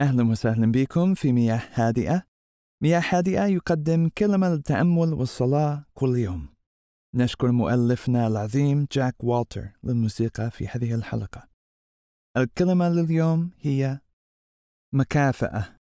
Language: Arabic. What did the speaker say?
أهلا وسهلا بكم في مياه هادئة. مياه هادئة يقدم كلمة للتأمل والصلاة كل يوم. نشكر مؤلفنا العظيم جاك والتر للموسيقى في هذه الحلقة. الكلمة لليوم هي مكافأة.